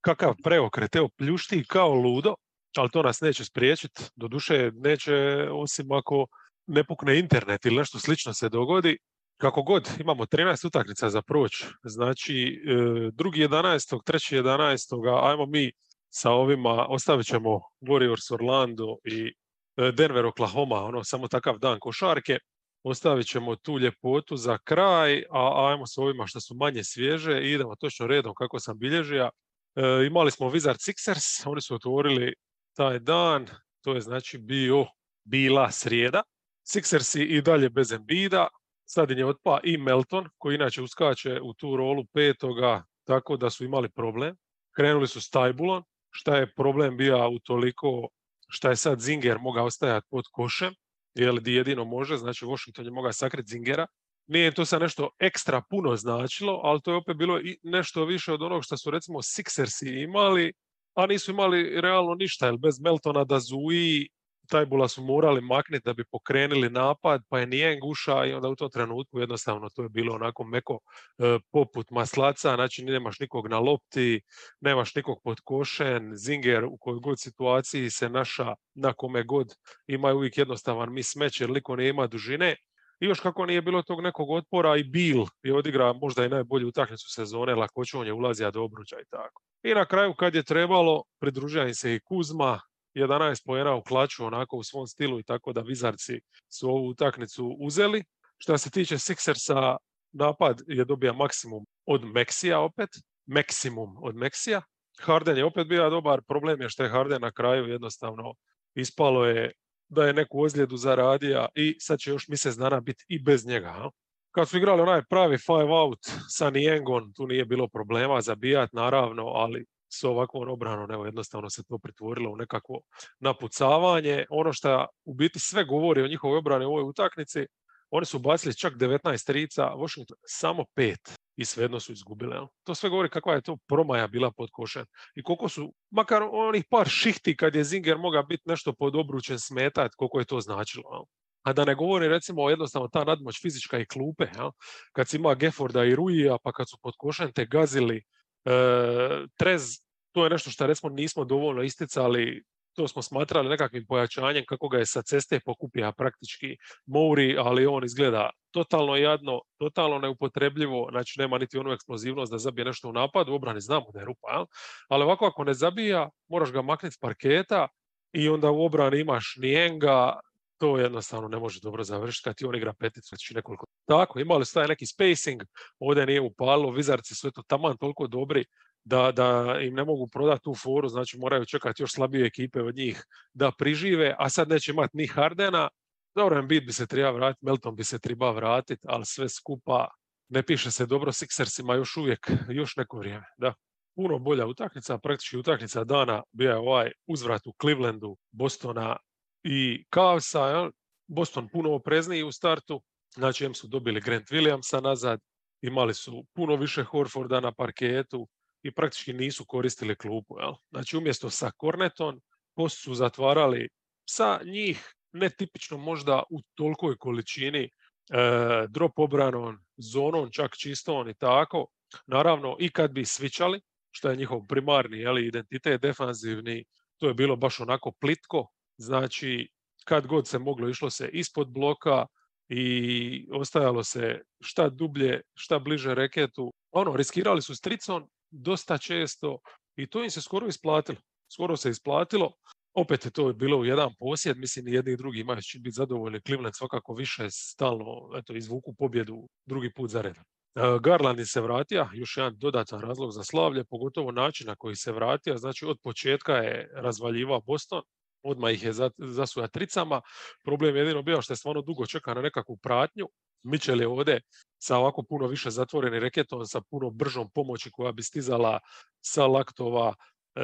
kakav preokret, evo pljušti kao ludo, ali to nas neće spriječiti, doduše neće osim ako ne pukne internet ili nešto slično se dogodi, kako god, imamo 13 utakmica za proć, znači e, drugi 11. treći 11. ajmo mi sa ovima, ostavit ćemo Warriors Orlando i e, Denver Oklahoma, ono samo takav dan košarke, ostavit ćemo tu ljepotu za kraj, a ajmo s ovima što su manje svježe i idemo točno redom kako sam bilježio. E, imali smo Wizard Sixers, oni su otvorili taj dan, to je znači bio, bila srijeda. Sixersi i dalje bez Embida, sad je otpa i Melton, koji inače uskače u tu rolu petoga, tako da su imali problem. Krenuli su s Tajbulon, šta je problem bio u toliko šta je sad Zinger mogao ostajati pod košem, jer di jedino može, znači Washington je mogao sakriti Zingera. Nije to sad nešto ekstra puno značilo, ali to je opet bilo i nešto više od onog što su recimo Sixersi imali, a nisu imali realno ništa, jer bez Meltona da Zui Tajbula su morali makniti da bi pokrenuli napad, pa je nijen guša i onda u tom trenutku jednostavno to je bilo onako meko e, poput maslaca, znači nemaš nikog na lopti, nemaš nikog pod košen, Zinger u kojoj god situaciji se naša na kome god ima uvijek jednostavan mismeć jer liko ne ima dužine. I još kako nije bilo tog nekog otpora i Bill je odigra možda i najbolju utakmicu sezone, lakoćom je ulazija do obruča i tako. I na kraju kad je trebalo, pridružio im se i Kuzma, 11 pojena u klaču onako u svom stilu i tako da Vizarci su ovu utakmicu uzeli. Što se tiče Sixersa, napad je dobija maksimum od Meksija opet, maksimum od Meksija. Harden je opet bio dobar, problem je što je Harden na kraju jednostavno ispalo je da je neku ozljedu zaradio i sad će još mjesec dana biti i bez njega. Kad su igrali onaj pravi five out sa Niengon, tu nije bilo problema zabijat naravno, ali s ovakvom obranom, evo jednostavno se to pretvorilo u nekakvo napucavanje. Ono što u biti sve govori o njihovoj obrani u ovoj utakmici, oni su bacili čak 19 trica, Washington samo pet i svejedno su izgubili. To sve govori kakva je to promaja bila pod košem. I koliko su, makar onih par šihti kad je Zinger mogao biti nešto pod obručen smetat, koliko je to značilo. A da ne govori recimo jednostavno ta nadmoć fizička i klupe. Kad si ima Gefforda i Ruija, pa kad su pod košem te gazili, E, trez, to je nešto što recimo nismo dovoljno isticali, to smo smatrali nekakvim pojačanjem kako ga je sa ceste pokupija praktički Mouri, ali on izgleda totalno jadno, totalno neupotrebljivo, znači nema niti onu eksplozivnost da zabije nešto u napadu, u obrani znamo da je rupa, ali ovako ako ne zabija, moraš ga maknuti s parketa i onda u obrani imaš Nijenga, to jednostavno ne može dobro završiti kad ti on igra peticu znači nekoliko. Tako, imali su taj neki spacing, ovdje nije upalo, Vizarci su eto taman toliko dobri da, da im ne mogu prodati tu foru, znači moraju čekati još slabije ekipe od njih da prižive, a sad neće imati ni Hardena, dobro, Embiid bi se treba vratiti, Melton bi se treba vratiti, ali sve skupa ne piše se dobro Sixersima još uvijek, još neko vrijeme, da. Puno bolja utakmica, praktički utakmica dana bio je ovaj uzvrat u Clevelandu, Bostona i Cavsa, Boston puno oprezniji u startu, znači em su dobili Grant Williamsa nazad, imali su puno više Horforda na parketu i praktički nisu koristili klupu. Jel? Znači umjesto sa Cornetom, post su zatvarali sa njih netipično možda u tolikoj količini e, drop obranom, zonom, čak čistom i tako. Naravno, i kad bi svičali, što je njihov primarni jeli, identitet defanzivni, to je bilo baš onako plitko, Znači, kad god se moglo, išlo se ispod bloka i ostajalo se šta dublje, šta bliže reketu. Ono, riskirali su stricom dosta često i to im se skoro isplatilo. Skoro se isplatilo. Opet je to bilo u jedan posjed, mislim i jedni i drugi imaju će biti zadovoljni. Cleveland svakako više stalno eto, izvuku pobjedu drugi put za redom. E, Garland se vratio, još jedan dodatan razlog za slavlje, pogotovo način na koji se vratio. Znači od početka je razvaljivao Boston, odmah ih je zasuja tricama. Problem je jedino bio što je stvarno dugo čeka na nekakvu pratnju. Mitchell je ovdje sa ovako puno više zatvorenim reketom, sa puno bržom pomoći koja bi stizala sa laktova, e,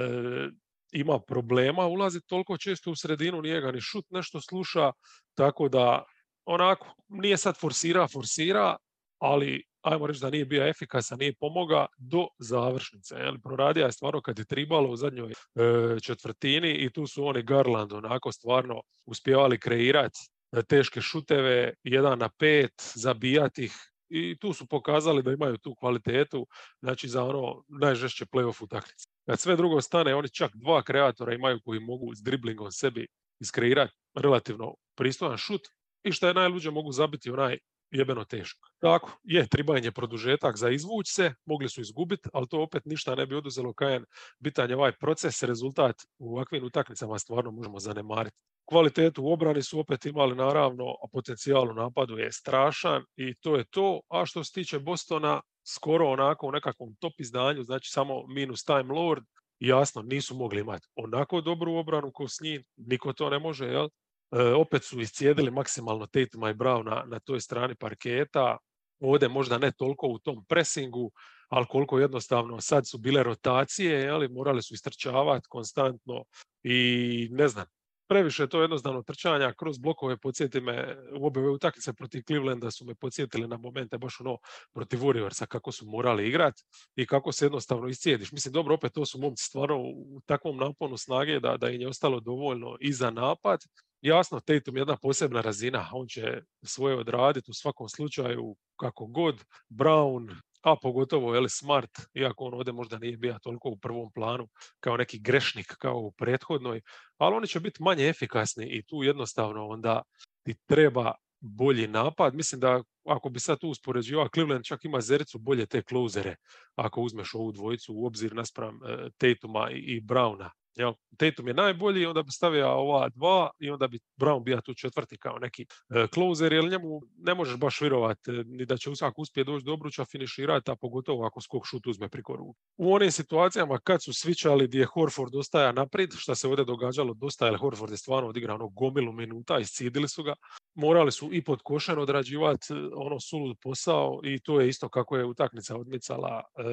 ima problema ulazi toliko često u sredinu, nije ga ni šut nešto sluša, tako da onako, nije sad forsira, forsira, ali ajmo reći da nije bio efikasan, nije pomoga do završnice. Jel? Proradija je stvarno kad je tribalo u zadnjoj e, četvrtini i tu su oni Garland onako stvarno uspjevali kreirati teške šuteve, jedan na pet, zabijati ih i tu su pokazali da imaju tu kvalitetu, znači za ono najžešće playoff utakmice. Kad sve drugo stane, oni čak dva kreatora imaju koji mogu s driblingom sebi iskreirati relativno pristojan šut i što je najluđe mogu zabiti onaj jebeno teško. Tako, je, tribanje produžetak za izvuć se, mogli su izgubiti, ali to opet ništa ne bi oduzelo kajan. Bitan je ovaj proces, rezultat u ovakvim utakmicama stvarno možemo zanemariti. Kvalitetu u obrani su opet imali naravno, a potencijal u napadu je strašan i to je to. A što se tiče Bostona, skoro onako u nekakvom top izdanju, znači samo minus Time Lord, jasno nisu mogli imati onako dobru obranu kao s njim, niko to ne može, jel? E, opet su iscijedili maksimalno Tatuma i Brown na, na toj strani parketa, ovdje možda ne toliko u tom presingu, ali koliko jednostavno sad su bile rotacije, ali morali su istrčavati konstantno i ne znam, previše to jednostavno trčanja kroz blokove, podsjeti me, u obe utakmice protiv Clevelanda su me podsjetili na momente baš ono protiv Warriorsa kako su morali igrati i kako se jednostavno iscijediš. Mislim, dobro, opet to su momci stvarno u takvom naponu snage da, da im je ostalo dovoljno i za napad. Jasno, Tatum je jedna posebna razina, on će svoje odraditi u svakom slučaju kako god. Brown, a pogotovo je Smart, iako on ovdje možda nije bio toliko u prvom planu kao neki grešnik kao u prethodnoj, ali oni će biti manje efikasni i tu jednostavno onda ti treba bolji napad. Mislim da ako bi sad tu uspoređivao, Cleveland čak ima zericu bolje te klozere ako uzmeš ovu dvojicu u obzir naspram uh, Tatuma i, i Browna. Jel? Tatum je najbolji, onda bi stavio ova dva i onda bi Brown bio tu četvrti kao neki e, closer, jer njemu ne možeš baš vjerovati e, ni da će usako uspjeti doći do obruča, finiširati, a pogotovo ako skok šut uzme priko ruku. U onim situacijama kad su svičali gdje Horford ostaja naprijed, što se ovdje događalo dosta, jer Horford je stvarno odigrao ono gomilu minuta, iscidili su ga, morali su i pod košen odrađivati e, ono sulud posao i to je isto kako je utakmica odmicala, e,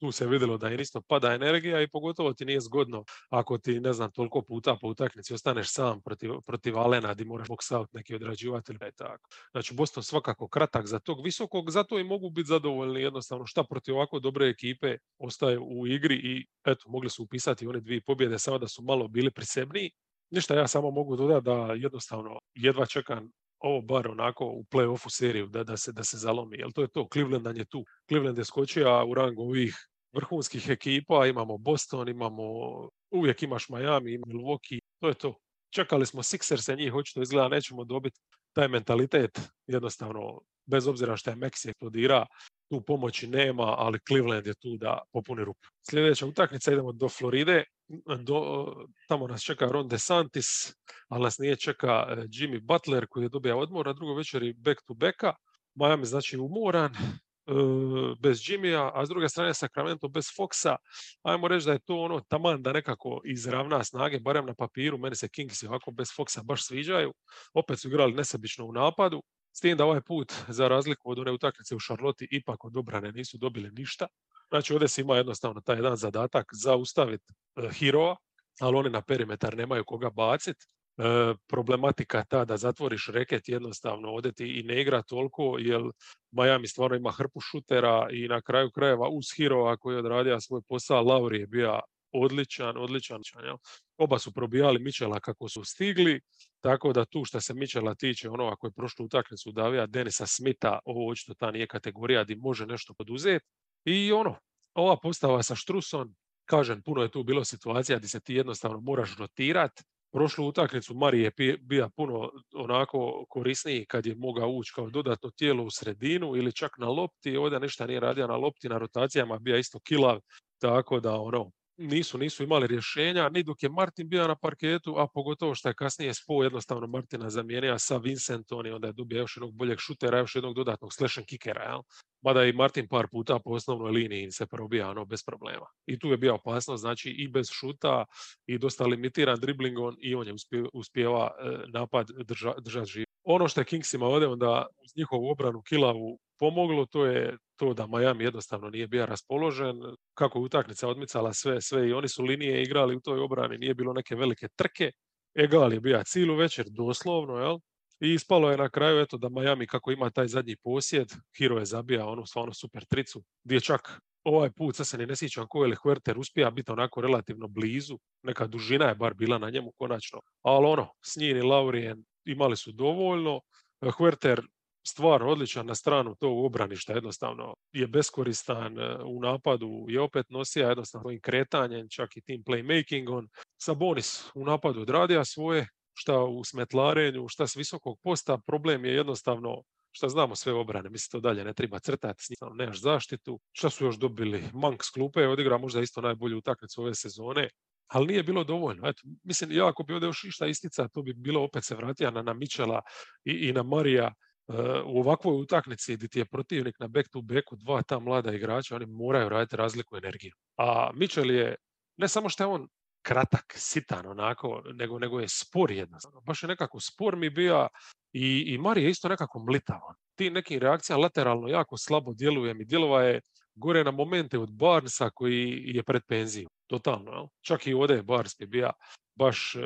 tu se vidjelo da je isto pada energija i pogotovo ti nije zgodno ako ti, ne znam, toliko puta po utakmici ostaneš sam protiv, protiv Alena di moraš box out neki odrađivatelj i tako. Znači Boston svakako kratak za tog visokog, zato i mogu biti zadovoljni jednostavno šta protiv ovako dobre ekipe ostaje u igri i eto, mogli su upisati one dvije pobjede samo da su malo bili prisebniji. Ništa, ja samo mogu dodati da jednostavno jedva čekam ovo bar onako u play-offu seriju da, da, se, da se zalomi. Jel to je to, Cleveland je tu. Cleveland je skočio u rangu ovih vrhunskih ekipa, imamo Boston, imamo, uvijek imaš Miami, Milwaukee, to je to. Čekali smo Sixers, njih očito izgleda nećemo dobiti taj mentalitet, jednostavno, bez obzira što je Meksi eksplodira, tu pomoći nema, ali Cleveland je tu da popuni rupu. Sljedeća utakmica idemo do Floride, do, tamo nas čeka Ron DeSantis, ali nas nije čeka e, Jimmy Butler koji je dobija odmor, a drugo večeri back to backa. Miami znači umoran, bez Jimmya, a s druge strane Sacramento bez Foxa, ajmo reći da je to ono taman da nekako izravna snage, barem na papiru, meni se Kingsi ovako bez Foxa baš sviđaju, opet su igrali nesebično u napadu, s tim da ovaj put, za razliku od one utakmice u Šarloti, ipak od obrane nisu dobili ništa. Znači ovdje se ima jednostavno taj jedan zadatak zaustaviti uh, Hirova, ali oni na perimetar nemaju koga baciti. E, problematika ta da zatvoriš reket jednostavno odeti i ne igra toliko jer Miami stvarno ima hrpu šutera i na kraju krajeva uz Hirova koji je odradio svoj posao, Lauri je bio odličan, odličan. Jel? Oba su probijali Mičela kako su stigli, tako da tu što se Mičela tiče, ono ako je prošlu utakmicu davija Denisa Smita, ovo očito ta nije kategorija gdje može nešto poduzeti. I ono, ova postava sa Štrusom, kažem, puno je tu bilo situacija gdje se ti jednostavno moraš rotirati, prošlu utakmicu Mari je bio puno onako korisniji kad je mogao ući kao dodatno tijelo u sredinu ili čak na lopti, ovdje ništa nije radio na lopti, na rotacijama bio isto kilav, tako da ono, nisu, nisu imali rješenja, ni dok je Martin bio na parketu, a pogotovo što je kasnije Spo jednostavno Martina zamijenio sa Vincentom i onda je dobio još jednog boljeg šutera, još jednog dodatnog slash kickera, jel? Mada i Martin par puta po osnovnoj liniji se probija ono, bez problema. I tu je bio opasnost, znači i bez šuta i dosta limitiran driblingom i on je uspjeva e, napad drža, držati živ. Ono što je Kingsima ovdje onda uz njihovu obranu kilavu pomoglo, to je to da Miami jednostavno nije bio raspoložen, kako je utakmica odmicala sve, sve i oni su linije igrali u toj obrani, nije bilo neke velike trke, egal je bio cijelu večer doslovno, jel? I ispalo je na kraju eto da Miami kako ima taj zadnji posjed, Hiro je zabija onu stvarno super tricu, gdje čak ovaj put, sad se ni ne sjećam ko je Huerter uspija biti onako relativno blizu, neka dužina je bar bila na njemu konačno, ali ono, s njim i Laurien imali su dovoljno, Huerter stvar odličan na stranu to u obraništa jednostavno je beskoristan e, u napadu je opet nosija jednostavno svojim kretanjem, čak i tim playmakingom. Sabonis u napadu odradija svoje, šta u smetlarenju, šta s visokog posta, problem je jednostavno šta znamo sve obrane, mislim to dalje ne treba crtati, nemaš zaštitu. Šta su još dobili? Mank s klupe odigra možda isto najbolju utakmicu ove sezone, ali nije bilo dovoljno. Eto, mislim, ja ako bi ovdje još išta istica, to bi bilo opet se vratija na, na Mičela i, i na Marija, u ovakvoj utakmici gdje ti je protivnik na back to backu dva ta mlada igrača, oni moraju raditi razliku energiju. A Mitchell je, ne samo što je on kratak, sitan onako, nego, nego je spor jednostavno. Baš je nekako spor mi bio i, i Mari je isto nekako mlitav. Ti nekim reakcija lateralno jako slabo djeluje mi. Djelova je gore na momente od Barnesa koji je pred penzijom. Totalno. Čak i ovdje je Barnes bi bio baš e,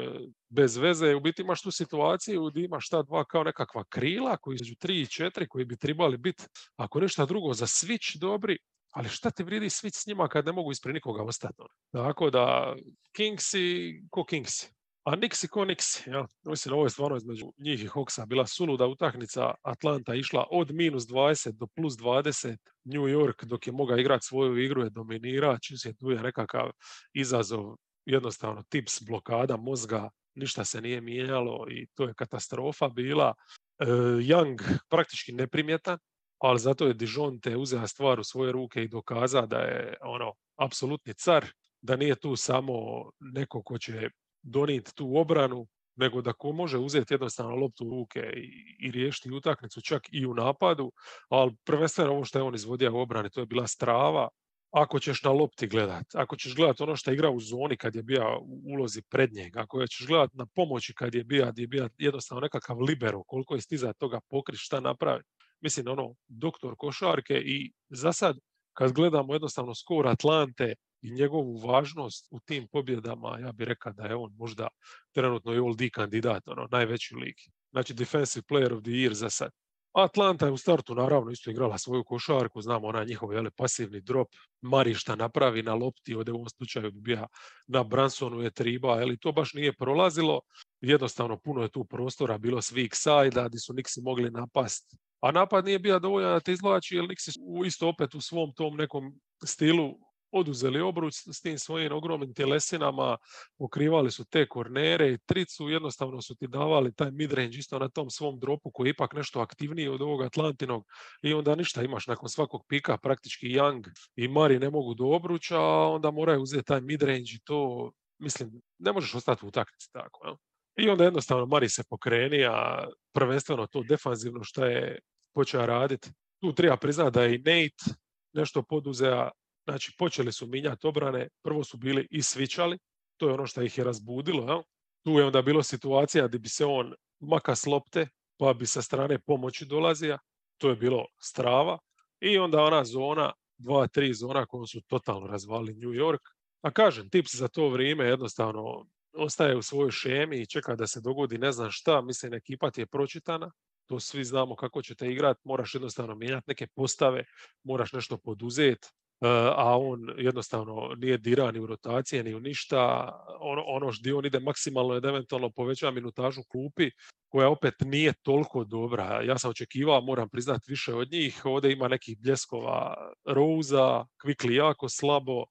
bez veze. U biti imaš tu situaciju gdje imaš ta dva kao nekakva krila koji su tri i četiri koji bi trebali biti, ako ništa drugo, za switch dobri, ali šta ti vridi switch s njima kad ne mogu ispred nikoga ostati? Tako da Kingsi ko Kingsi. A Nixi ko Nixi, ja. Mislim, ovo je stvarno između njih i Hawksa bila suluda utakmica. Atlanta išla od minus 20 do plus 20. New York dok je mogao igrati svoju igru je dominira. Čim se tu je nekakav izazov jednostavno tips blokada mozga, ništa se nije mijenjalo i to je katastrofa bila. E, Young praktički neprimjetan, ali zato je Dijon te uzeo stvar u svoje ruke i dokaza da je ono apsolutni car, da nije tu samo neko ko će donijeti tu obranu, nego da ko može uzeti jednostavno loptu u ruke i, i riješiti utakmicu čak i u napadu, ali prvenstveno ovo što je on izvodio u obrani, to je bila strava, ako ćeš na lopti gledat, ako ćeš gledat ono što je igrao u zoni kad je bio u ulozi prednjeg, ako ćeš gledat na pomoći kad je bio, je bio jednostavno nekakav libero, koliko je stiza toga pokrit, šta napraviti. Mislim, ono, doktor košarke i za sad, kad gledamo jednostavno skor Atlante i njegovu važnost u tim pobjedama, ja bih rekao da je on možda trenutno i all D kandidat, ono, najveći lik. Znači, defensive player of the year za sad. Atlanta je u startu naravno isto igrala svoju košarku, znamo onaj njihov jele, pasivni drop, Mari šta napravi na lopti, ovdje u ovom slučaju bi bija na Bransonu je triba, ali to baš nije prolazilo, jednostavno puno je tu prostora bilo s weak side gdje su Nixi mogli napast. A napad nije bio dovoljan da te izvlači, jer Nixi isto opet u svom tom nekom stilu oduzeli obruč s tim svojim ogromnim tjelesinama, pokrivali su te kornere i tricu, jednostavno su ti davali taj midrange isto na tom svom dropu koji je ipak nešto aktivniji od ovog Atlantinog i onda ništa imaš nakon svakog pika praktički Young i Mari ne mogu do obruča, onda moraju uzeti taj midrange i to, mislim, ne možeš ostati u utakmici tako. Ja? I onda jednostavno Mari se pokreni, a prvenstveno to defanzivno što je počeo raditi. Tu treba priznati da je i Nate nešto poduzea Znači, počeli su minjati obrane, prvo su bili i svičali, to je ono što ih je razbudilo. Jel? Tu je onda bilo situacija gdje bi se on maka slopte, pa bi sa strane pomoći dolazija, to je bilo strava. I onda ona zona, dva, tri zona koje su totalno razvali New York. A kažem, tips za to vrijeme jednostavno ostaje u svojoj šemi i čeka da se dogodi ne znam šta, mislim ekipa ti je pročitana, to svi znamo kako ćete igrati, moraš jednostavno mijenjati neke postave, moraš nešto poduzeti, a on jednostavno nije dira ni u rotacije, ni u ništa. Ono, ono što on ide maksimalno je eventualno poveća minutažu klupi, koja opet nije toliko dobra. Ja sam očekivao, moram priznati, više od njih. Ovdje ima nekih bljeskova Rouza, Quickly jako slabo,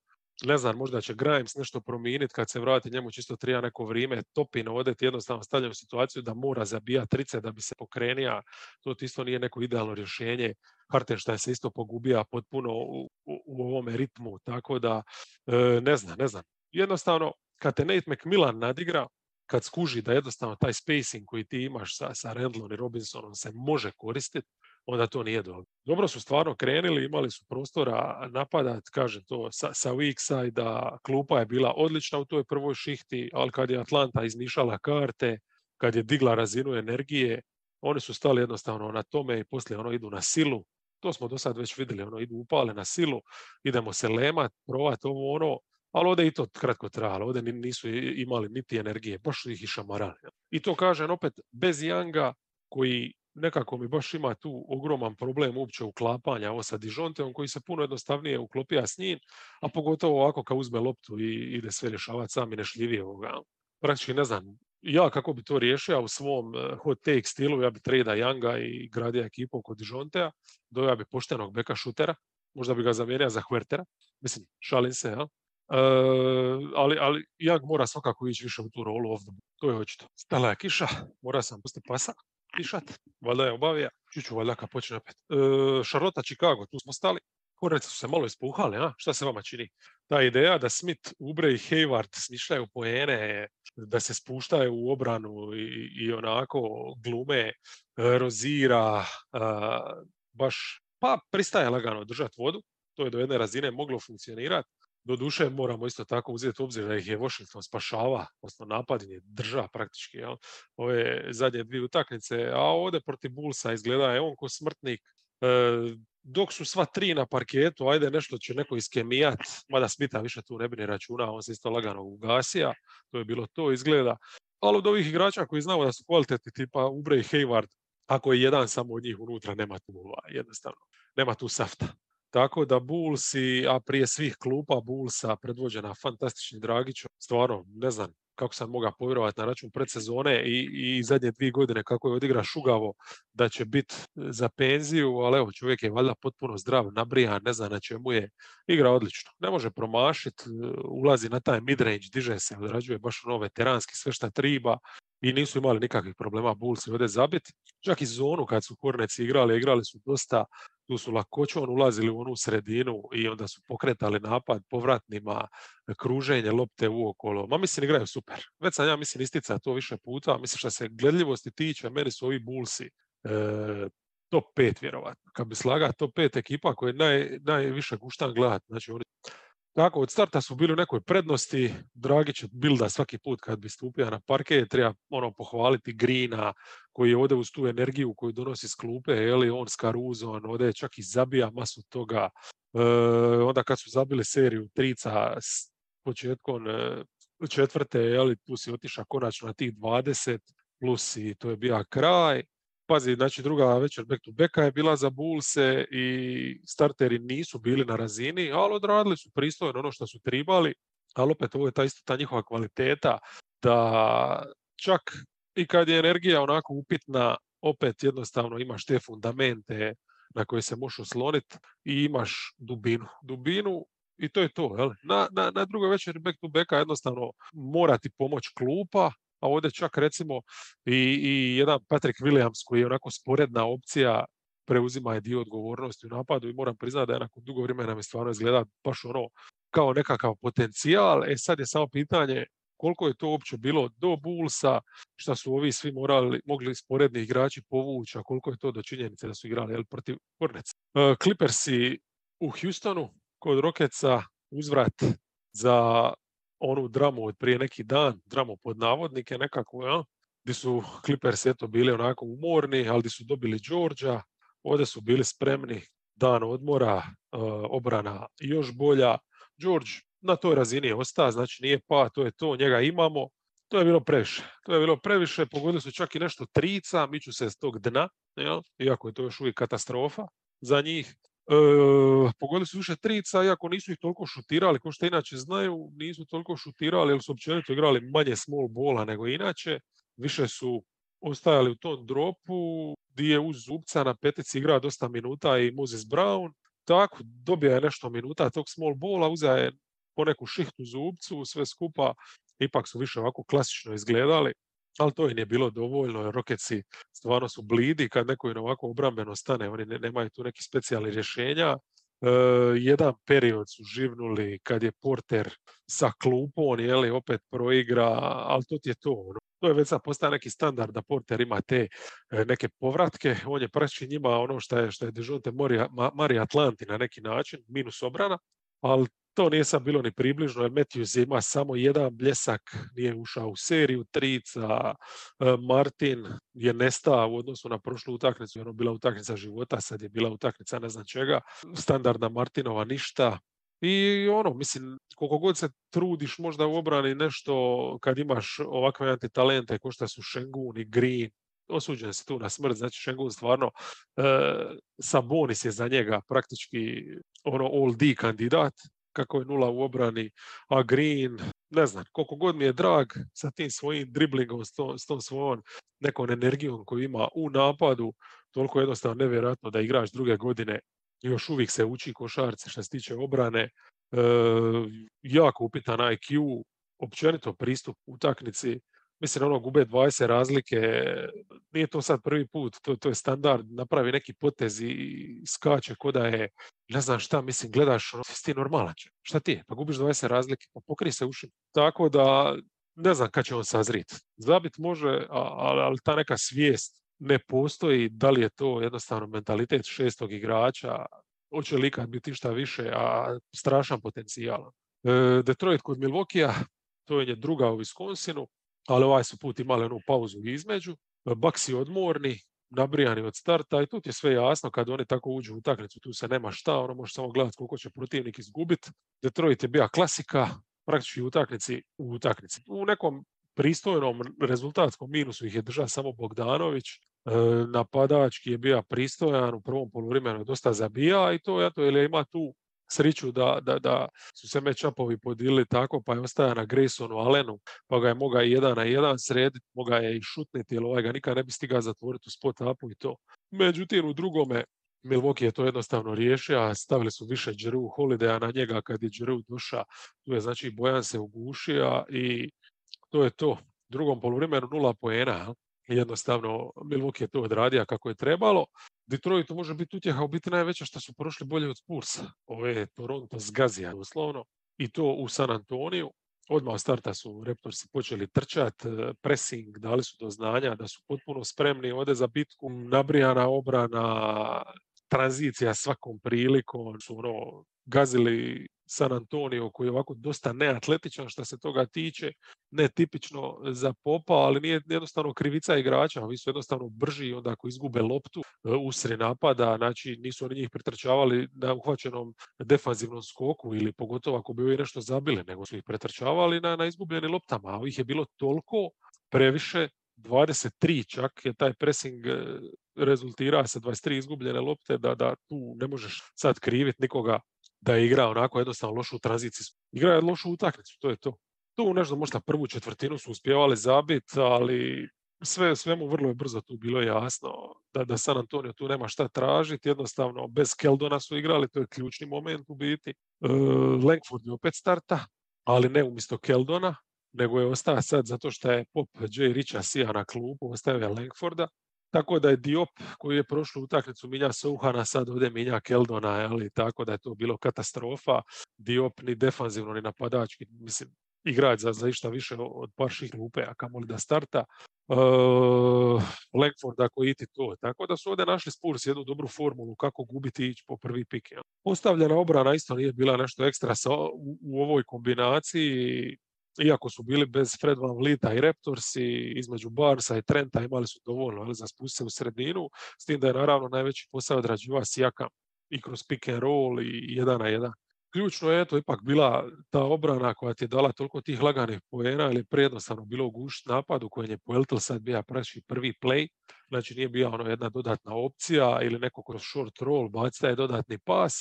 ne znam, možda će Grimes nešto promijeniti kad se vrati njemu čisto trija neko vrijeme, topino odeti jednostavno stavljam situaciju da mora zabijati trice da bi se pokrenija, to isto nije neko idealno rješenje. Hartenstein se isto pogubija potpuno u, u, ovome ritmu, tako da e, ne znam, ne znam. Jednostavno, kad te Nate McMillan nadigra, kad skuži da jednostavno taj spacing koji ti imaš sa, sa Randlom i Robinsonom se može koristiti, onda to nije dobro. Dobro su stvarno krenili, imali su prostora napadat, kažem to, sa, sa weak side klupa je bila odlična u toj prvoj šihti, ali kad je Atlanta izmišala karte, kad je digla razinu energije, oni su stali jednostavno na tome i poslije ono idu na silu. To smo do sad već vidjeli, ono idu upale na silu, idemo se lemat, provat ovo ono, ali ovdje i to kratko trajalo, ovdje nisu imali niti energije, baš su ih i šamarali. I to kažem opet, bez Janga koji nekako mi baš ima tu ogroman problem uopće uklapanja ovo sa Dižonteom koji se puno jednostavnije uklopija s njim, a pogotovo ovako kad uzme loptu i ide sve rješavati sami nešljivije ovoga. Praktički ne znam, ja kako bi to riješio u svom eh, hot take stilu, ja bi treda Younga i gradio ekipu kod Dijontea, dojao bi poštenog beka šutera, možda bi ga zamijenio za Huertera, mislim, šalim se, ja. E, ali, ali Young mora svakako ići više u tu rolu ovdje. To je očito. Stala je kiša, mora sam pustiti pasa, kišat, valjda je obavija, čuću valjda kad počne opet. E, Charlotte, Chicago, tu smo stali. Hornets su se malo ispuhali, a? šta se vama čini? Ta ideja da Smith, Ubre i Hayward smišljaju poene, da se spuštaju u obranu i, i onako glume, rozira, baš pa pristaje lagano držati vodu. To je do jedne razine moglo funkcionirati. Doduše moramo isto tako uzeti u obzir da ih je Washington spašava, odnosno napadanje drža praktički, jel? ove zadnje dvije utakmice, a ovdje protiv Bullsa izgleda je on ko smrtnik, e, dok su sva tri na parketu, ajde nešto će neko iskemijat, mada Smita više tu ne bi ni računa, on se isto lagano ugasija, to je bilo to izgleda. Ali od ovih igrača koji znamo da su kvalitetni, tipa Ubre i Hayward, ako je jedan samo od njih unutra, nema tu ovaj, jednostavno, nema tu safta. Tako da Bullsi, a prije svih klupa Bullsa predvođena fantastičnim Dragićom, stvarno ne znam kako sam mogao povjerovati na račun predsezone i, i zadnje dvije godine kako je odigra šugavo da će biti za penziju, ali evo čovjek je valjda potpuno zdrav, nabrijan, ne znam na čemu je, igra odlično. Ne može promašiti, ulazi na taj midrange, diže se, odrađuje baš ono veteranski sve šta triba i nisu imali nikakvih problema Bulls ovdje zabiti. Čak i zonu kad su Horneci igrali, igrali su dosta tu su lakoćom ulazili u onu sredinu i onda su pokretali napad povratnima, kruženje lopte uokolo. Ma mislim igraju super. Već sam ja mislim istica to više puta. Mislim što se gledljivosti tiče, meni su ovi Bullsi e, top 5 vjerovatno. Kad bi slaga top 5 ekipa koje naj, najviše guštan gledat. Znači oni tako, od starta su bili u nekoj prednosti, Dragić bilda svaki put kad bi stupio na parke, treba ono pohvaliti Grina koji je ovdje uz tu energiju koju donosi s klupe, je on s Karuzom, ovdje čak i zabija masu toga. E, onda kad su zabili seriju trica s početkom e, četvrte, je tu si otišao konačno na tih 20, plus i to je bio kraj. Pazi, znači druga večer back to backa je bila za Bulse i starteri nisu bili na razini, ali odradili su pristojno ono što su tribali, ali opet ovo je ta isto ta njihova kvaliteta da čak i kad je energija onako upitna, opet jednostavno imaš te fundamente na koje se možeš osloniti i imaš dubinu. Dubinu i to je to. Jel? Na, na, na drugoj večeri back to backa jednostavno mora ti pomoć klupa, a ovdje čak recimo i, i jedan Patrick Williams koji je onako sporedna opcija preuzima je dio odgovornosti u napadu i moram priznati da je nakon dugo vremena mi stvarno izgleda baš ono kao nekakav potencijal. E sad je samo pitanje koliko je to uopće bilo do Bullsa, šta su ovi svi morali, mogli sporedni igrači povući, a koliko je to do činjenice da su igrali jel, protiv Hornets. Uh, Clippersi u Houstonu kod Rocketsa uzvrat za onu dramu od prije neki dan, dramu pod navodnike nekako, ja, gdje su Clippers eto bili onako umorni, ali gdje su dobili Georgia, ovdje su bili spremni, dan odmora, uh, obrana još bolja. George na toj razini je ostao, znači nije pa, to je to, njega imamo. To je bilo previše. To je bilo previše, pogodili su čak i nešto trica, miću se s tog dna, jel? iako je to još uvijek katastrofa za njih. E, pogodili su više trica, iako nisu ih toliko šutirali, kao što inače znaju, nisu toliko šutirali, jer su općenito igrali manje small bola nego inače. Više su ostajali u tom dropu, gdje je uz Zubca na petici igra dosta minuta i Moses Brown. Tako, dobija je nešto minuta tog small bola, uzeo je poneku šihtu Zubcu, sve skupa, ipak su više ovako klasično izgledali ali to im je bilo dovoljno, jer Rokeci stvarno su blidi kad neko im ovako obrambeno stane, oni ne, nemaju tu neki specijalni rješenja. E, jedan period su živnuli kad je Porter sa klupom, li opet proigra, ali to ti je to. Ono. To je već sad postaje neki standard da Porter ima te e, neke povratke, on je praći njima ono što je, što je Dejonte Mari Atlanti na neki način, minus obrana, ali to nije sad bilo ni približno, jer Matthews ima samo jedan bljesak, nije ušao u seriju trica, e, Martin je nestao u odnosu na prošlu utakmicu, ono bila utakmica života, sad je bila utakmica ne znam čega, standardna Martinova ništa, i ono, mislim, koliko god se trudiš možda u obrani nešto kad imaš ovakve antitalente kao što su Shengun i Green, osuđen se tu na smrt, znači Shengun stvarno, e, Sabonis je za njega praktički ono all D kandidat, kako je nula u obrani, a Green ne znam, koliko god mi je drag sa tim svojim driblingom, s tom, s tom svojom nekom energijom koju ima u napadu, toliko jednostavno nevjerojatno da igrač druge godine. Još uvijek se uči košarce što se tiče obrane, e, jako upitan IQ, općenito pristup utaknici, mislim ono gube 20 razlike, nije to sad prvi put, to, to je standard, napravi neki potez i skače ko da je, ne znam šta, mislim, gledaš, ono, ti normalan šta ti je, pa gubiš 20 razlike, pa pokri se uši. Tako da, ne znam kad će on sazrit. Zabit može, ali, ali ta neka svijest ne postoji, da li je to jednostavno mentalitet šestog igrača, hoće li ikad biti šta više, a strašan potencijal. E, Detroit kod Milvokija, to je druga u Wisconsinu, ali ovaj su put imali onu pauzu između. Baksi odmorni, nabrijani od starta i tu je sve jasno kad oni tako uđu u utakmicu, tu se nema šta, ono može samo gledati koliko će protivnik izgubiti. Detroit je bila klasika, praktički u utakmici u utakmici. U nekom pristojnom rezultatskom minusu ih je držao samo Bogdanović, e, napadački je bio pristojan, u prvom poluvremenu dosta zabija i to eto, jer ima tu sriću da, da, da su se matchupovi podilili tako, pa je ostaja na Graysonu Allenu, pa ga je mogao i jedan na jedan srediti, mogao je i šutniti, jer ovaj ga nikad ne bi stigao zatvoriti u spot upu i to. Međutim, u drugome Milwaukee je to jednostavno riješio, a stavili su više Drew Holidaya na njega kad je Drew duša. Tu je znači Bojan se ugušio i to je to. U drugom poluvremenu nula poena. Jednostavno Milwaukee je to odradio kako je trebalo. Detroitu može biti utjeha u biti najveća što su prošli bolje od Spursa. Ove Toronto zgazija doslovno i to u San Antoniju. Odmah od starta su Raptorsi počeli trčati, e, pressing, dali su do znanja da su potpuno spremni ode za bitku, nabrijana obrana, tranzicija svakom prilikom, su ono gazili San Antonio koji je ovako dosta neatletičan što se toga tiče, netipično za popa, ali nije jednostavno krivica igrača, oni su jednostavno brži onda ako izgube loptu e, usred napada, znači nisu oni njih pretrčavali na uhvaćenom defanzivnom skoku ili pogotovo ako bi ovi nešto zabili, nego su ih pretrčavali na, na izgubljenim loptama, a ovih je bilo toliko previše 23 čak je taj pressing e, rezultira sa 23 izgubljene lopte da, da tu ne možeš sad kriviti nikoga da je igrao onako jednostavno lošu tranziciju. Igra je lošu utakmicu, to je to. Tu nešto možda prvu četvrtinu su uspjevali zabiti, ali sve svemu vrlo je brzo tu bilo jasno da, da San Antonio tu nema šta tražiti, jednostavno bez Keldona su igrali, to je ključni moment u biti. E, Langford je opet starta, ali ne umjesto Keldona, nego je ostao sad zato što je Pop J. Richa sija na klubu, ostavio Langforda tako da je Diop koji je prošlu utakmicu minja Souhana, sad ovdje minja Keldona, ali tako da je to bilo katastrofa. Diop ni defanzivno ni napadački, mislim, igrač za, za išta više od par ših lupe, a kamoli da starta. Uh, Langford ako iti to. Tako da su ovdje našli Spurs jednu dobru formulu kako gubiti ići po prvi pik. Postavljena obrana isto nije bila nešto ekstra sa, u, u ovoj kombinaciji iako su bili bez Fred Van Vlita i Raptorsi, između Barsa i Trenta imali su dovoljno ali, za spustiti u sredinu, s tim da je naravno najveći posao odrađiva Sijakam i kroz pick and roll i jedan na jedan ključno je to ipak bila ta obrana koja ti je dala toliko tih laganih poena ili prejednostavno bilo ugušiti napad u kojem je Pueltel sad bio praći prvi play, znači nije bila ono jedna dodatna opcija ili neko kroz short roll bacita je dodatni pas,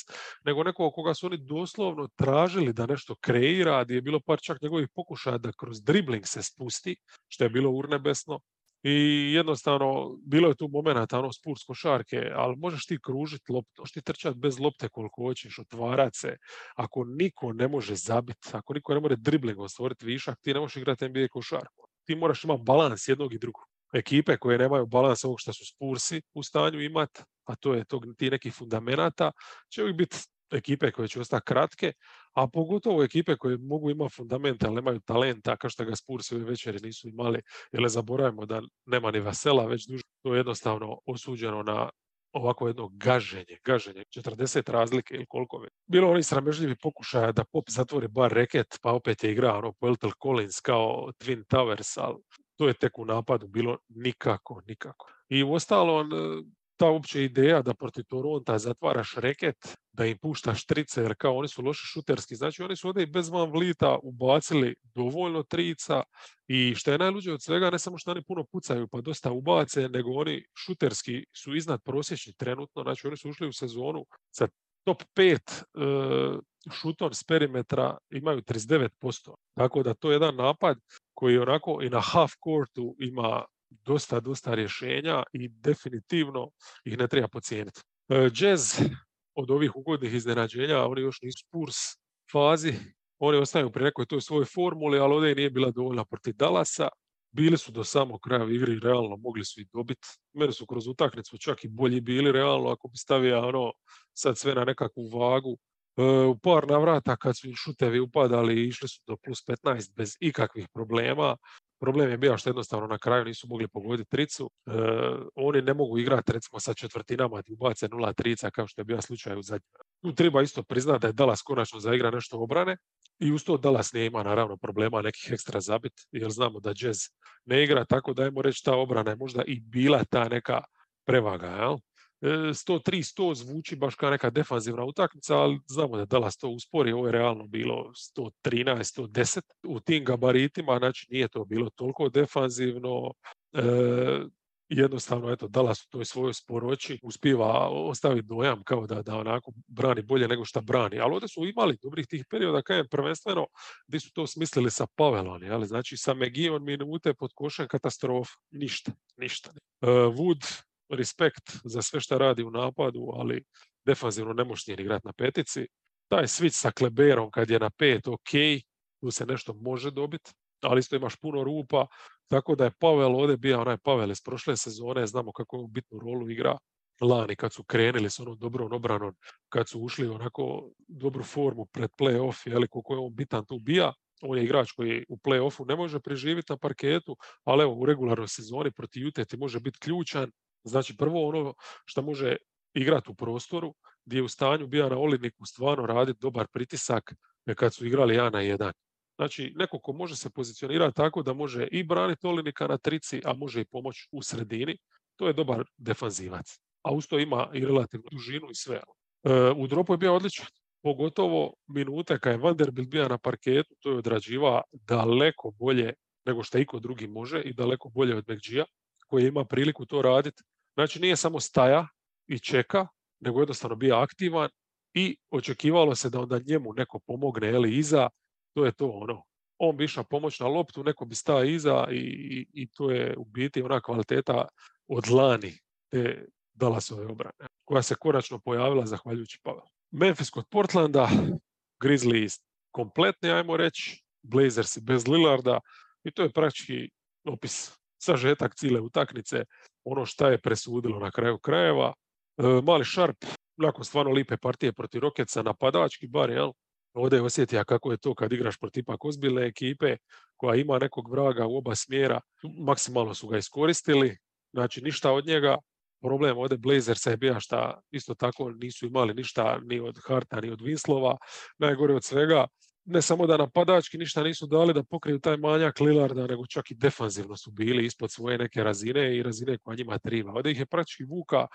nego neko koga su oni doslovno tražili da nešto kreira, gdje je bilo par čak njegovih pokušaja da kroz dribling se spusti, što je bilo urnebesno, i jednostavno bilo je tu momenata ono spurs košarke, ali možeš ti kružiti loptu, možeš ti trčati bez lopte koliko hoćeš, otvarat se. Ako niko ne može zabiti, ako niko ne može driblingom stvoriti višak, ti ne možeš igrati NBA košarku. Ti moraš imati balans jednog i drugog. Ekipe koje nemaju balans ovog što su spursi u stanju imati, a to je tog, ti nekih fundamenata, će uvijek biti ekipe koje će ostati kratke, a pogotovo ekipe koje mogu imati fundamente, ali nemaju talenta, kao što ga Spursi ove večeri nisu imali, jer zaboravimo da nema ni Vasela, već duže to je jednostavno osuđeno na ovako jedno gaženje, gaženje, 40 razlike ili koliko već. Bilo oni sramežljivi pokušaja da Pop zatvori bar reket, pa opet je igrao ono Pueltel Collins kao Twin Towers, ali to je tek u napadu bilo nikako, nikako. I u ostalom, ta uopće ideja da protiv Toronta zatvaraš reket, da im puštaš trice, jer kao oni su loši šuterski. Znači oni su ovdje i bez Van Vlita ubacili dovoljno trica i što je najluđe od svega, ne samo što oni puno pucaju pa dosta ubace, nego oni šuterski su iznad prosječni trenutno. Znači oni su ušli u sezonu sa top 5 uh, šutom s perimetra imaju 39%. Tako da to je jedan napad koji onako i na half courtu ima dosta, dosta rješenja i definitivno ih ne treba pocijeniti. E, jazz od ovih ugodnih iznenađenja, oni još nisu Spurs fazi, oni ostaju pri nekoj toj svojoj formuli, ali ovdje nije bila dovoljna protiv Dalasa. Bili su do samog kraja igre realno mogli su i dobiti. Meni su kroz utakmicu čak i bolji bili realno ako bi stavio ono sad sve na nekakvu vagu. E, u par navrata kad su im šutevi upadali išli su do plus 15 bez ikakvih problema. Problem je bio što jednostavno na kraju nisu mogli pogoditi tricu. E, oni ne mogu igrati recimo sa četvrtinama gdje ubace 0 trica kao što je bio slučaj u zadnjem. Tu treba isto priznati da je Dallas konačno zaigra nešto obrane i uz to Dallas ne ima naravno problema nekih ekstra zabit, jer znamo da Jazz ne igra, tako da ajmo reći ta obrana je možda i bila ta neka prevaga. Jel? 103-100 e, zvuči baš kao neka defanzivna utakmica, ali znamo da Dallas to uspori, ovo je realno bilo 113-110 u tim gabaritima, znači nije to bilo toliko defanzivno. E, jednostavno, eto, Dallas u toj svojoj sporoći uspiva ostaviti dojam kao da, da onako brani bolje nego što brani. Ali ovdje su imali dobrih tih perioda, kajem prvenstveno, gdje su to smislili sa Pavelom, ali znači sa Megijom minute pod košem katastrofa, ništa, ništa. Uh, Wood respekt za sve što radi u napadu, ali defanzivno ne možeš igrati na petici. Taj switch sa Kleberom kad je na pet, ok, tu se nešto može dobiti, ali isto imaš puno rupa, tako da je Pavel ovdje bio onaj Pavel iz prošle sezone, znamo kako je bitnu rolu igra lani kad su krenuli s onom dobrom obranom, kad su ušli onako dobru formu pred play-off, jeli, koliko je on bitan tu bija. On je igrač koji u play-offu ne može preživjeti na parketu, ali evo u regularnoj sezoni protiv Jute ti može biti ključan Znači prvo ono što može igrati u prostoru gdje je u stanju bija na olidniku stvarno raditi dobar pritisak kad su igrali jedan na jedan. Znači, neko ko može se pozicionirati tako da može i braniti olidnika na trici, a može i pomoć u sredini, to je dobar defanzivac. A uz to ima i relativnu dužinu i sve. E, u dropu je bio odličan. Pogotovo minute kad je Vanderbilt bio na parketu, to je odrađiva daleko bolje nego što iko drugi može i daleko bolje od McGee koji ima priliku to raditi Znači nije samo staja i čeka, nego jednostavno bio aktivan i očekivalo se da onda njemu neko pomogne ili iza, to je to ono. On bi išao pomoć na loptu, neko bi stao iza i, i, i to je u biti ona kvaliteta od lani te Dallasove obrane, koja se konačno pojavila zahvaljujući Pavel. Memphis kod Portlanda, Grizzlies kompletni, ajmo reći, Blazers bez Lillarda i to je praktički opis sažetak cijele utakmice ono šta je presudilo na kraju krajeva. E, mali Šarp, nakon stvarno lipe partije protiv Rokeca, napadački bar, jel? Ovdje je osjetija kako je to kad igraš protiv ipak ozbiljne ekipe koja ima nekog vraga u oba smjera. Maksimalno su ga iskoristili, znači ništa od njega. Problem ovdje Blazersa je bio šta isto tako nisu imali ništa ni od Harta ni od Vinslova. Najgore od svega, ne samo da napadački ništa nisu dali da pokriju taj manjak Lillarda, nego čak i defanzivno su bili ispod svoje neke razine i razine koja njima triba. Ovdje ih je praktički Vuka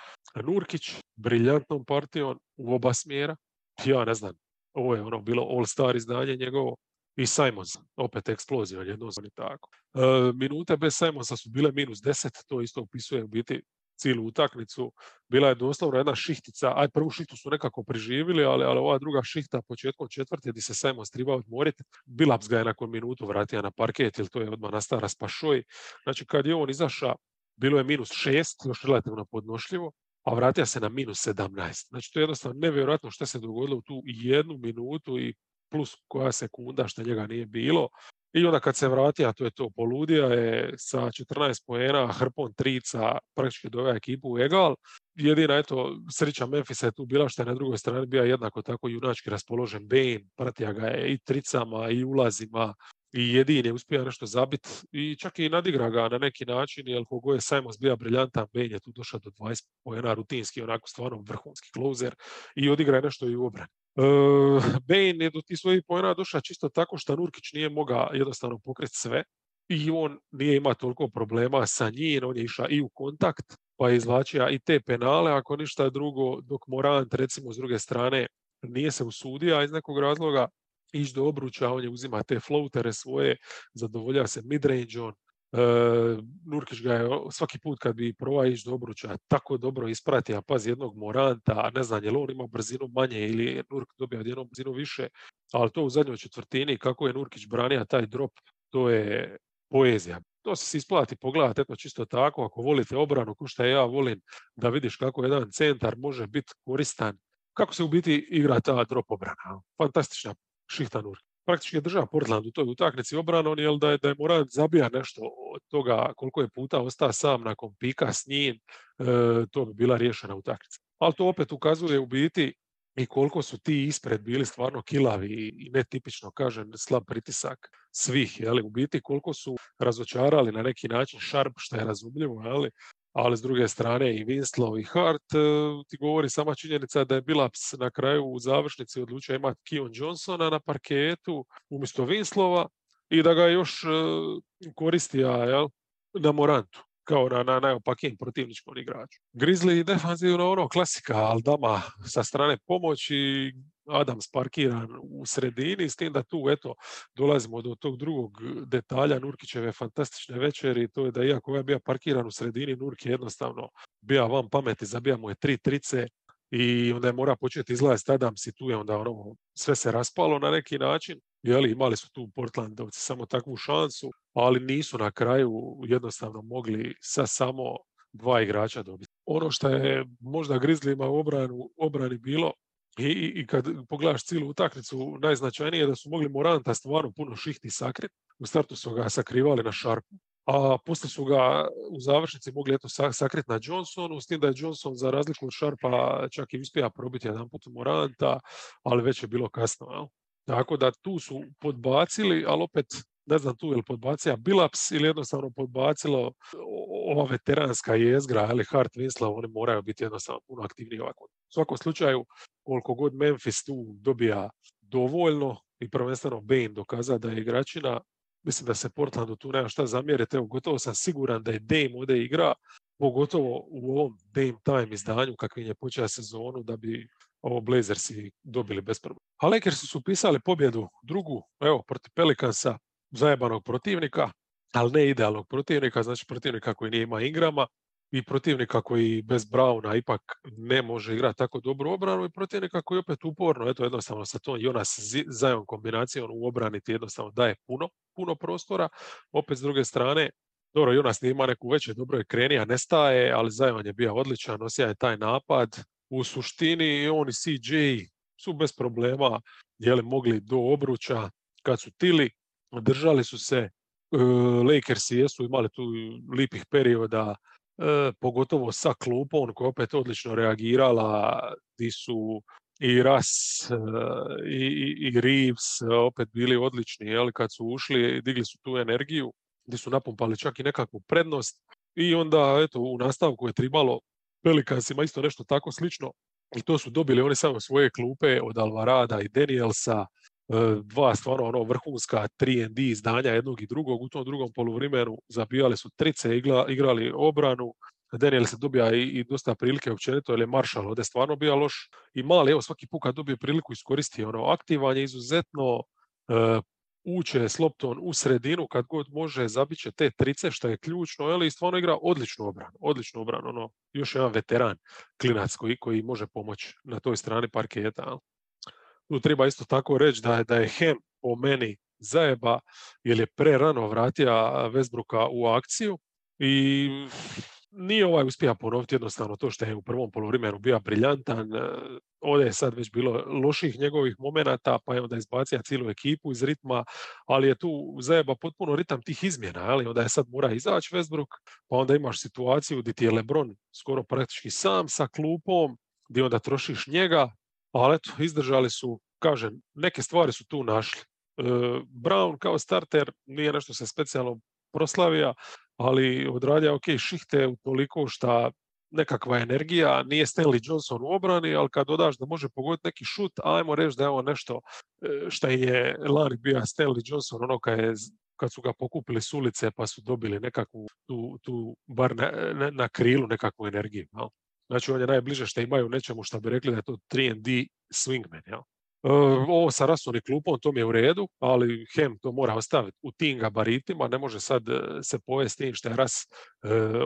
Nurkić briljantnom partijom u oba smjera. Ja ne znam, ovo je ono bilo all-star izdanje njegovo. I Simons, opet eksplozija, jedno tako. E, minute bez Simonsa su bile minus 10, to isto upisuje u biti cijelu utakmicu. Bila je doslovno jedna šihtica, aj prvu šihtu su nekako preživili, ali, ali ova druga šihta početkom četvrte gdje se Simon striba odmoriti, Bilaps ga je nakon minutu vratio na parket, jer to je odmah nastao raspašoj. Znači kad je on izašao, bilo je minus šest, još relativno podnošljivo, a vratio se na minus 17. Znači to je jednostavno nevjerojatno što se dogodilo u tu jednu minutu i plus koja sekunda što njega nije bilo. I onda kad se vrati, a to je to, poludija je sa 14 poena, hrpom trica, praktički doveo ekipu u egal. Jedina, eto, sreća Memphisa je tu bila što je na drugoj strani bio jednako tako junački raspoložen Bane, pratija ga je i tricama i ulazima i jedin je uspio nešto zabiti i čak i nadigra ga na neki način, jer kogo je Simons bio briljantan, Bane je tu došao do 20 pojena rutinski, onako stvarno vrhunski closer i odigra nešto i u obrani. Uh, Bane je do tih svojih pojena došao čisto tako što Nurkić nije mogao jednostavno pokriti sve i on nije imao toliko problema sa njim, on je išao i u kontakt, pa je izvlačio i te penale, ako ništa drugo, dok Morant recimo s druge strane nije se usudio iz nekog razloga ići do obruča, on je uzima te floatere svoje, zadovolja se midrange Nurkić ga je svaki put kad bi probao ići do obruča tako dobro ispratio, pazi jednog Moranta, ne znam je li on imao brzinu manje ili je Nurk dobio jednom brzinu više, ali to u zadnjoj četvrtini, kako je Nurkić branio taj drop, to je poezija. To se isplati pogledati, eto čisto tako, ako volite obranu, ko što ja volim, da vidiš kako jedan centar može biti koristan, kako se u biti igra ta drop obrana. Fantastična šihta Nurk praktički je država Portland u toj utakmici obranom, jel da je, da je Morant zabija nešto od toga koliko je puta ostao sam nakon pika s njim, e, to bi bila riješena utakmica. Ali to opet ukazuje u biti i koliko su ti ispred bili stvarno kilavi i netipično, kažem, slab pritisak svih, jeli, u biti koliko su razočarali na neki način šarp, što je razumljivo, jeli, ali s druge strane i Winslow i Hart e, ti govori sama činjenica da je Bilaps na kraju u završnici odlučio imati Kion Johnsona na parketu umjesto Winslova i da ga još e, koristija jel, na Morantu kao na, na najopakijem protivničkom igraču. Grizzly defanzivno ono klasika, Aldama sa strane pomoći, Adams parkiran u sredini, s tim da tu eto dolazimo do tog drugog detalja Nurkićeve fantastične večeri, to je da iako je bio parkiran u sredini, Nurk je jednostavno bio van pameti, zabija mu je tri trice i onda je mora početi izlaziti Adams i tu je onda ono, sve se raspalo na neki način. Jeli, imali su tu Portlandovci samo takvu šansu, ali nisu na kraju jednostavno mogli sa samo dva igrača dobiti. Ono što je možda Grizzlyma u obranu, obrani bilo i, i kad pogledaš cijelu utakmicu, najznačajnije je da su mogli Moranta stvarno puno šihti sakrit. U startu su ga sakrivali na šarpu, a poslije su ga u završnici mogli eto sakriti na Johnsonu, s tim da je Johnson za razliku od Šarpa čak i uspija probiti jedan put Moranta, ali već je bilo kasno. Jel? Tako da tu su podbacili, ali opet ne znam tu je li podbacija Bilaps ili jednostavno podbacilo ova veteranska jezgra, ali Hart Winslow, oni moraju biti jednostavno puno aktivniji ovako. U svakom slučaju, koliko god Memphis tu dobija dovoljno i prvenstveno Bane dokaza da je igračina, mislim da se Portlandu tu nema šta zamjeriti. Evo, gotovo sam siguran da je Dame ovdje igra, pogotovo u ovom Dame Time izdanju kakvim je počeo sezonu, da bi ovo Blazersi dobili bez problema. A Lakersi su pisali pobjedu drugu, evo, protiv Pelikansa, zajebanog protivnika, ali ne idealnog protivnika, znači protivnika koji nije ima Ingrama i protivnika koji bez Brauna ipak ne može igrati tako dobru obranu i protivnika koji opet uporno, eto jednostavno sa tom Jonas Zajon kombinacijom u obrani ti jednostavno daje puno, puno prostora. Opet s druge strane, dobro, Jonas nije ima neku veće, dobro je krenija, nestaje, ali Zajon je bio odličan, nosija je taj napad. U suštini on i CJ su bez problema jeli, mogli do obruča kad su tili, držali su se, e, Lakersi jesu imali tu lipih perioda, pogotovo sa klupom koja opet odlično reagirala, di su i Ras e, i, i, i Reeves opet bili odlični, jel, kad su ušli, digli su tu energiju, gdje su napumpali čak i nekakvu prednost i onda eto u nastavku je tribalo Pelikansima isto nešto tako slično i to su dobili oni samo svoje klupe od Alvarada i Danielsa, E, dva stvarno ono vrhunska 3D izdanja jednog i drugog. U tom drugom poluvrimenu zabijali su trice, igrali obranu. Daniel se dobija i, i dosta prilike općenito, jer je Marshall ovdje stvarno bio loš. I mali, evo svaki put kad dobije priliku iskoristi ono, aktivan je izuzetno e, uče s loptom u sredinu kad god može zabiće te trice što je ključno, ali i stvarno igra odličnu obranu, odličnu obranu, ono, još jedan veteran klinac koji, koji može pomoći na toj strani parketa tu treba isto tako reći da je, da je Hem po meni zajeba jer je prerano vratio Westbrooka u akciju i nije ovaj uspija ponoviti jednostavno to što je u prvom poluvremenu bio briljantan. Ovdje je sad već bilo loših njegovih momenata, pa je onda izbacio cijelu ekipu iz ritma, ali je tu zajeba potpuno ritam tih izmjena, ali onda je sad mora izaći Westbrook, pa onda imaš situaciju gdje ti je Lebron skoro praktički sam sa klupom, gdje onda trošiš njega, ali eto, izdržali su, kažem, neke stvari su tu našli. E, Brown kao starter nije nešto se specijalno proslavija, ali odradio ok šihte u toliko šta nekakva energija, nije Stanley Johnson u obrani, ali kad dodaš da može pogoditi neki šut, ajmo reći da je ovo nešto e, što je lani bio Stanley Johnson, ono kad, je, kad su ga pokupili s ulice pa su dobili nekakvu tu, tu bar na, na, krilu nekakvu energiju. No? Znači on je najbliže što imaju nečemu što bi rekli da je to 3D swingman. Jel? ovo sa i klupom, to mi je u redu, ali Hem to mora ostaviti u tim gabaritima, ne može sad se povesti tim što je Ras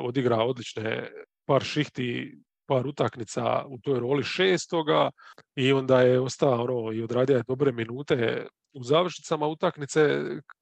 odigra odlične par šihti par utakmica u toj roli šestoga i onda je ostao ono, i odradio je dobre minute u završnicama utakmice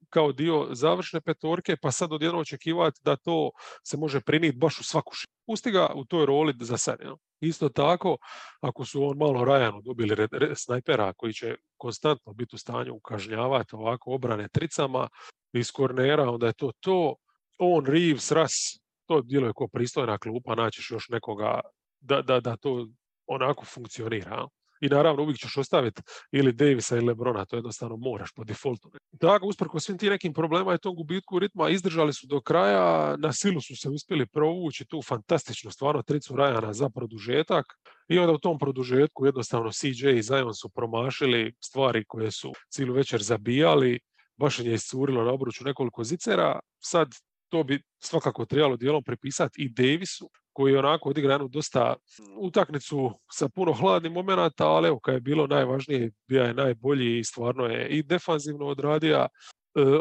kao dio završne petorke, pa sad odjedno očekivati da to se može priniti baš u svaku š... Pusti ga u toj roli za sad. Isto tako, ako su on malo Rajanu dobili snajpera koji će konstantno biti u stanju ukažnjavati ovako obrane tricama iz kornera, onda je to to. On, Reeves, Ras, to djeluje kao pristojna klupa, naćiš još nekoga da, da, da to onako funkcionira. I naravno uvijek ćeš ostaviti ili Davisa ili Lebrona, to jednostavno moraš po defaultu. Tako, usprko svim tim nekim problema i tom gubitku ritma, izdržali su do kraja, na silu su se uspjeli provući tu fantastičnu stvarno tricu Rajana za produžetak. I onda u tom produžetku jednostavno CJ i Zion su promašili stvari koje su cijelu večer zabijali, baš je iscurilo na obruču nekoliko zicera, sad to bi svakako trebalo dijelom prepisati i Davisu, koji je onako odigra jednu dosta utakmicu sa puno hladnih momenata, ali evo kad je bilo najvažnije, bio je najbolji i stvarno je i defanzivno odradio e,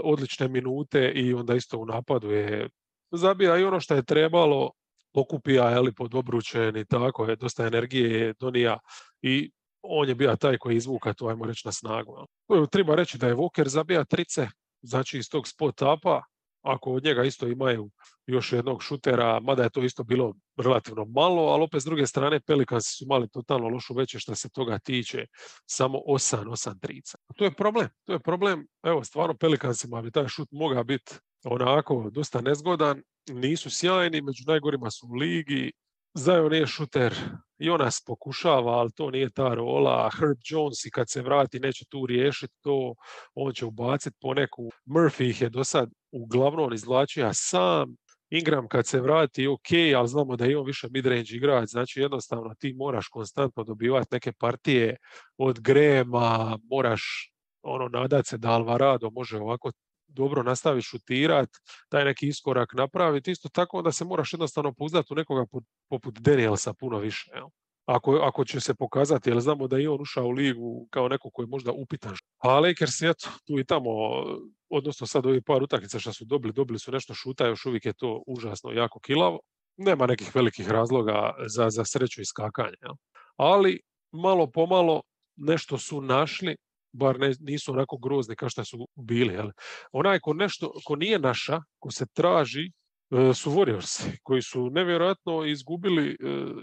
odlične minute i onda isto u napadu je zabija i ono što je trebalo, pokupija je pod obručen i tako je, dosta energije je donija i on je bio taj koji izvuka to, ajmo reći, na snagu. Treba reći da je Walker zabija trice, znači iz tog spot upa, ako od njega isto imaju još jednog šutera, mada je to isto bilo relativno malo, ali opet s druge strane Pelikansi su imali totalno lošu veće što se toga tiče, samo 8, 8 trica. To je problem, to je problem, evo stvarno Pelikansima bi taj šut mogao biti onako dosta nezgodan, nisu sjajni, među najgorima su u ligi, Zion nije šuter, Jonas pokušava, ali to nije ta rola. Herb Jones i kad se vrati neće tu riješiti to, on će ubaciti po neku. Murphy ih je do sad uglavnom izvlačio sam. Ingram kad se vrati ok, ali znamo da je on više midrange igrač, znači jednostavno ti moraš konstantno dobivati neke partije od Grema, moraš ono nadat se da Alvarado može ovako dobro nastavi šutirati, taj neki iskorak napraviti, isto tako onda se moraš jednostavno pouzdati u nekoga poput Danielsa puno više. Jel? Ako, ako će se pokazati, jer znamo da je on ušao u ligu kao neko koji je možda upitan. A Lakers, eto, tu i tamo, odnosno sad ovih par utakmica što su dobili, dobili su nešto šuta, još uvijek je to užasno jako kilavo. Nema nekih velikih razloga za, za sreću i skakanje. Ali malo pomalo nešto su našli bar ne, nisu onako grozni kao što su bili. Jel? Onaj ko, nešto, ko nije naša, ko se traži, e, su Warriors, koji su nevjerojatno izgubili e,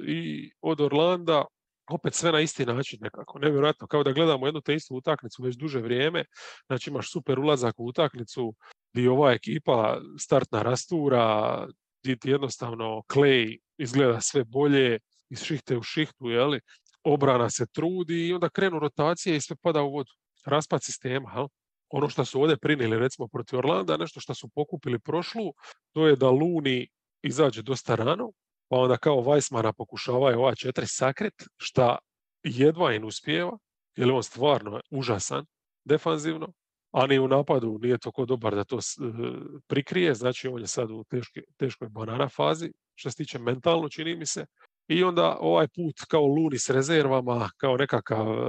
i od Orlanda, opet sve na isti način nekako, nevjerojatno, kao da gledamo jednu te istu utakmicu već duže vrijeme, znači imaš super ulazak u utakmicu gdje ova ekipa startna rastura, gdje ti jednostavno Clay izgleda sve bolje, iz šihte u šihtu, jeli? Obrana se trudi i onda krenu rotacije i sve pada u vodu. Raspad sistema. Jel? Ono što su ovdje prinili recimo protiv Orlanda, nešto što su pokupili prošlu, to je da Luni izađe dosta rano, pa onda kao Weissmana pokušavaju ova četiri sakret, šta jedva im uspijeva, jer on stvarno užasan defanzivno, a ni u napadu nije toko dobar da to e, prikrije, znači on je sad u teškoj banana fazi, što se tiče mentalno čini mi se, i onda ovaj put kao Luni s rezervama, kao nekakav e,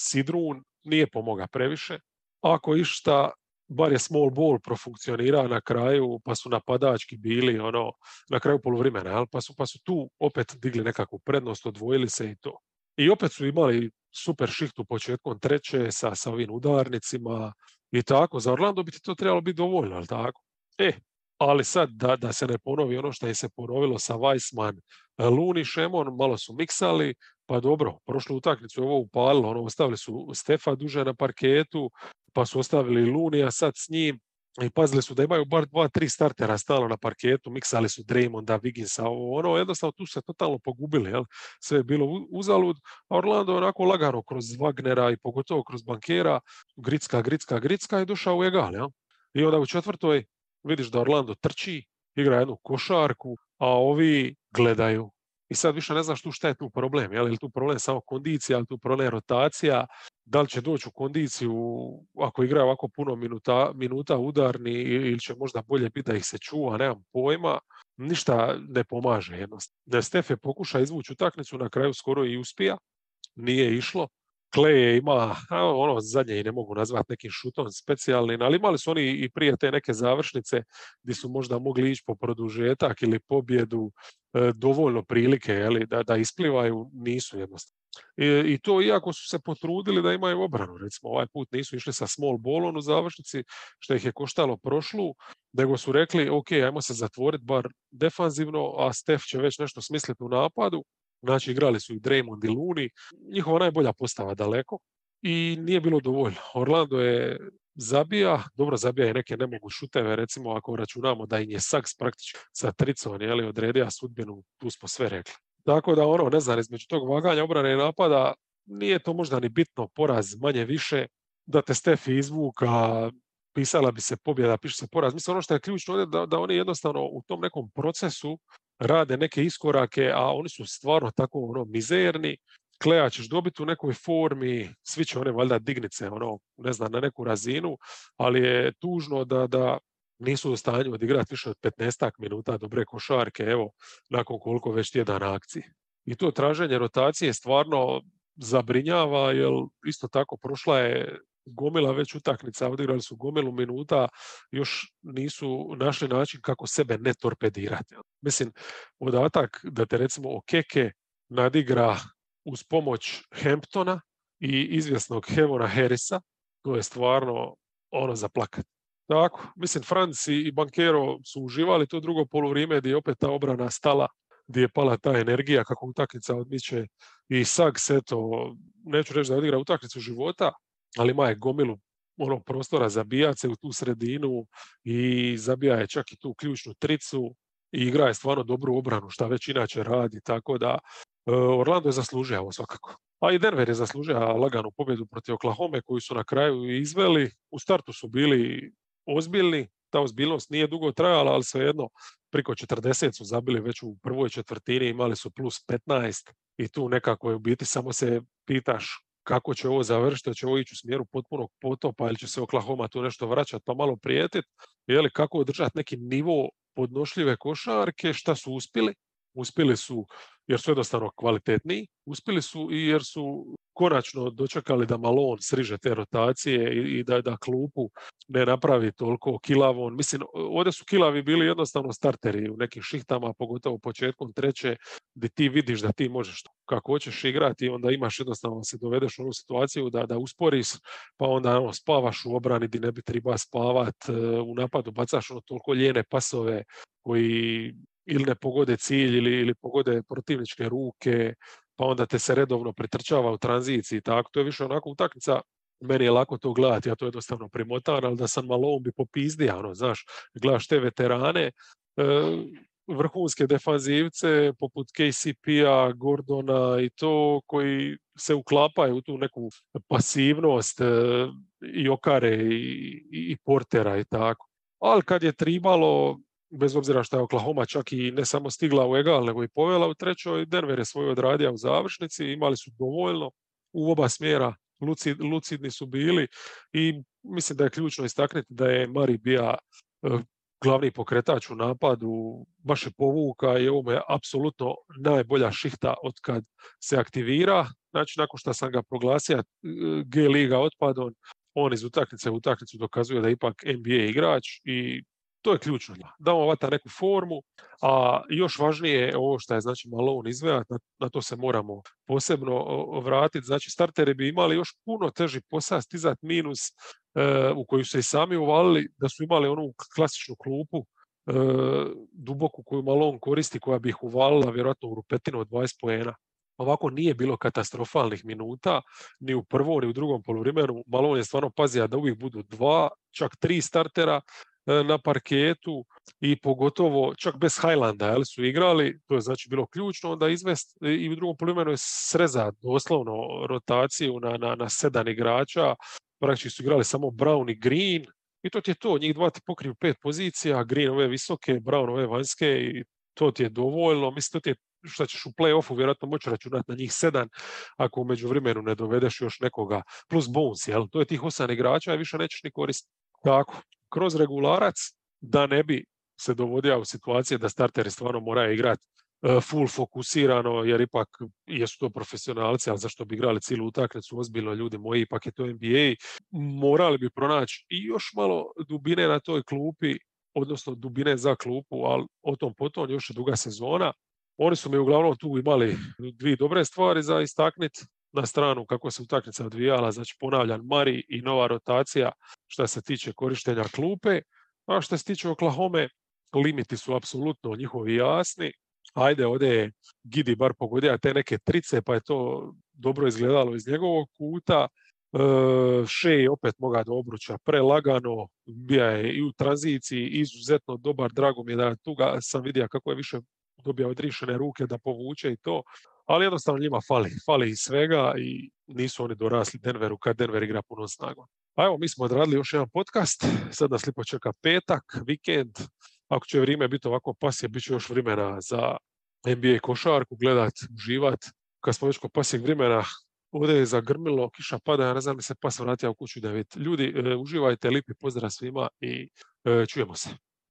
sidrun, nije pomoga previše. Ako išta, bar je small ball profunkcionira na kraju, pa su napadački bili ono, na kraju poluvremena, pa su, pa su tu opet digli nekakvu prednost, odvojili se i to. I opet su imali super šihtu početkom treće sa, sa ovim udarnicima i tako. Za Orlando bi ti to trebalo biti dovoljno, ali tako? E, ali sad da, da se ne ponovi ono što je se ponovilo sa Weissman, Luni, Šemon, malo su miksali, pa dobro, prošlu utakmicu je ovo upalilo, ono, ostavili su Stefa duže na parketu, pa su ostavili Lunija sad s njim, i pazili su da imaju bar dva, tri startera stalo na parketu, miksali su Draymonda, Wigginsa, ovo, ono, jednostavno tu se totalno pogubili, jel? sve je bilo uzalud, a Orlando je onako lagano kroz Wagnera i pogotovo kroz bankera, gricka, gricka, gricka i došao u egal, jel? I onda u četvrtoj vidiš da Orlando trči, igra jednu košarku, a ovi gledaju. I sad više ne znaš tu šta je tu problem. Je li tu problem samo kondicija, ali tu problem rotacija, da li će doći u kondiciju ako igra ovako puno minuta, minuta udarni ili će možda bolje biti da ih se čuva, nemam pojma. Ništa ne pomaže jednostavno. Da je pokuša izvući utakmicu, na kraju skoro i uspija, nije išlo, Kleje ima, ono zadnje i ne mogu nazvati nekim šutom specijalnim, ali imali su oni i prije te neke završnice gdje su možda mogli ići po produžetak ili pobjedu e, dovoljno prilike jeli, da, da isplivaju, nisu jednostavno. I, I, to iako su se potrudili da imaju obranu, recimo ovaj put nisu išli sa small ballom u završnici, što ih je koštalo prošlu, nego su rekli ok, ajmo se zatvoriti bar defanzivno, a Stef će već nešto smisliti u napadu, Znači, igrali su i Draymond i Looney, njihova najbolja postava daleko i nije bilo dovoljno. Orlando je zabija, dobro zabija i neke nemogu šuteve, recimo ako računamo da im je Saks praktički sa tricom je li, odredio sudbinu, tu smo sve rekli. Tako da ono, ne znam, između tog vaganja obrane i napada nije to možda ni bitno, poraz manje više, da te Stefi izvuka, pisala bi se pobjeda, piše se poraz. Mislim, ono što je ključno je da, da oni jednostavno u tom nekom procesu rade neke iskorake, a oni su stvarno tako ono mizerni, Kleja ćeš dobiti u nekoj formi, svi će one valjda dignice, ono, ne znam, na neku razinu, ali je tužno da, da nisu u stanju odigrati više od 15 minuta dobre košarke, evo, nakon koliko već tjedan akcije. I to traženje rotacije stvarno zabrinjava, jer isto tako prošla je gomila već utakmica, odigrali su gomilu minuta, još nisu našli način kako sebe ne torpedirati. Mislim, podatak da te recimo Okeke nadigra uz pomoć Hamptona i izvjesnog Hevona Harrisa, to je stvarno ono za plakat. Tako, mislim, Franci i Bankero su uživali to drugo poluvrijeme gdje je opet ta obrana stala, gdje je pala ta energija kako utakmica odmiče i Sags, eto, neću reći da odigra utakmicu života, ali ima je gomilu ono prostora zabijat se u tu sredinu i zabija je čak i tu ključnu tricu i igra je stvarno dobru obranu šta već inače radi, tako da e, Orlando je zaslužio ovo svakako. A i Denver je zaslužio laganu pobjedu protiv Oklahoma koju su na kraju izveli. U startu su bili ozbiljni, ta ozbiljnost nije dugo trajala, ali svejedno priko 40 su zabili već u prvoj četvrtini, imali su plus 15 i tu nekako je u biti samo se pitaš kako će ovo završiti, će ovo ići u smjeru potpunog potopa ili će se Oklahoma tu nešto vraćati pa malo prijetiti, li kako održati neki nivo podnošljive košarke, šta su uspjeli? Uspjeli su jer su jednostavno kvalitetniji, uspjeli su i jer su konačno dočekali da Malon sriže te rotacije i, da, da klupu ne napravi toliko kilavon. Mislim, ovdje su kilavi bili jednostavno starteri u nekim šihtama, pogotovo početkom treće, gdje ti vidiš da ti možeš kako hoćeš igrati, onda imaš jednostavno se dovedeš u onu situaciju da, da usporiš, pa onda ono, spavaš u obrani gdje ne bi treba spavat, e, u napadu bacaš ono toliko ljene pasove koji ili ne pogode cilj ili, ili pogode protivničke ruke, pa onda te se redovno pretrčava u tranziciji tako. To je više onako utakmica meni je lako to gledati, ja to jednostavno primotan, ali da sam malo bi popizdio, ono, znaš, gledaš te veterane, e, vrhunske defanzivce poput KCP-a, Gordona i to koji se uklapaju u tu neku pasivnost e, i okare i, i, portera i tako. Ali kad je tribalo, bez obzira što je Oklahoma čak i ne samo stigla u egal, nego i povela u trećoj, Denver je svoju odradio u završnici, imali su dovoljno u oba smjera, lucid, lucidni su bili i mislim da je ključno istaknuti da je Mari bija e, glavni pokretač u napadu, baš je povuka i ovo je apsolutno najbolja šihta od kad se aktivira. Znači, nakon što sam ga proglasio e, G liga otpadom, on iz utakmice u utakmicu dokazuje da je ipak NBA igrač i to je ključno. Da on vata neku formu, a još važnije je ovo što je znači Malone izvejat, na, na, to se moramo posebno vratiti. Znači starteri bi imali još puno teži posao stizat minus e, u koju se i sami uvalili, da su imali onu klasičnu klupu e, duboku koju Malone koristi, koja bi ih uvalila vjerojatno u rupetinu od 20 poena. Ovako nije bilo katastrofalnih minuta, ni u prvom, ni u drugom poluvremenu. Malone je stvarno pazio da uvijek budu dva, čak tri startera, na parketu i pogotovo čak bez Highlanda jel, su igrali, to je znači bilo ključno, onda izvest i u drugom polimenu je srezat doslovno rotaciju na, na, na sedam igrača, praktički su igrali samo Brown i Green i to ti je to, njih dva ti pokriju pet pozicija, Green ove visoke, Brown ove vanjske i to ti je dovoljno, mislim to ti je što ćeš u play-offu vjerojatno moći računati na njih sedam, ako u međuvremenu ne dovedeš još nekoga, plus Bones, jel? To je tih osam igrača i više nećeš ni koristiti. Tako, kroz regularac da ne bi se dovodio u situacije da starteri stvarno moraju igrati full fokusirano, jer ipak jesu to profesionalci, ali zašto bi igrali cijelu utakmicu, ozbiljno ljudi moji, ipak je to NBA, morali bi pronaći i još malo dubine na toj klupi, odnosno dubine za klupu, ali o tom potom još je duga sezona. Oni su mi uglavnom tu imali dvije dobre stvari za istakniti na stranu kako se utakmica odvijala, znači ponavljan Mari i nova rotacija što se tiče korištenja klupe, a što se tiče Oklahoma, limiti su apsolutno njihovi jasni, ajde ovdje je Gidi bar pogodio te neke trice, pa je to dobro izgledalo iz njegovog kuta. E, je opet moga do obruča prelagano, bija je i u tranziciji izuzetno dobar, drago mi je da tu ga sam vidio kako je više dobija odrišene ruke da povuče i to, ali jednostavno njima fali, fali i svega i nisu oni dorasli Denveru kad Denver igra puno snagom. A evo, mi smo odradili još jedan podcast, sad nas lipo čeka petak, vikend, ako će vrijeme biti ovako pasje, bit će još vremena za NBA košarku, gledat, uživat. Kad smo već kod pasijeg vremena, ovdje je zagrmilo, kiša pada, ja ne znam li se pas vratio u kuću da vidite. Ljudi, e, uživajte, lipi pozdrav svima i e, čujemo se.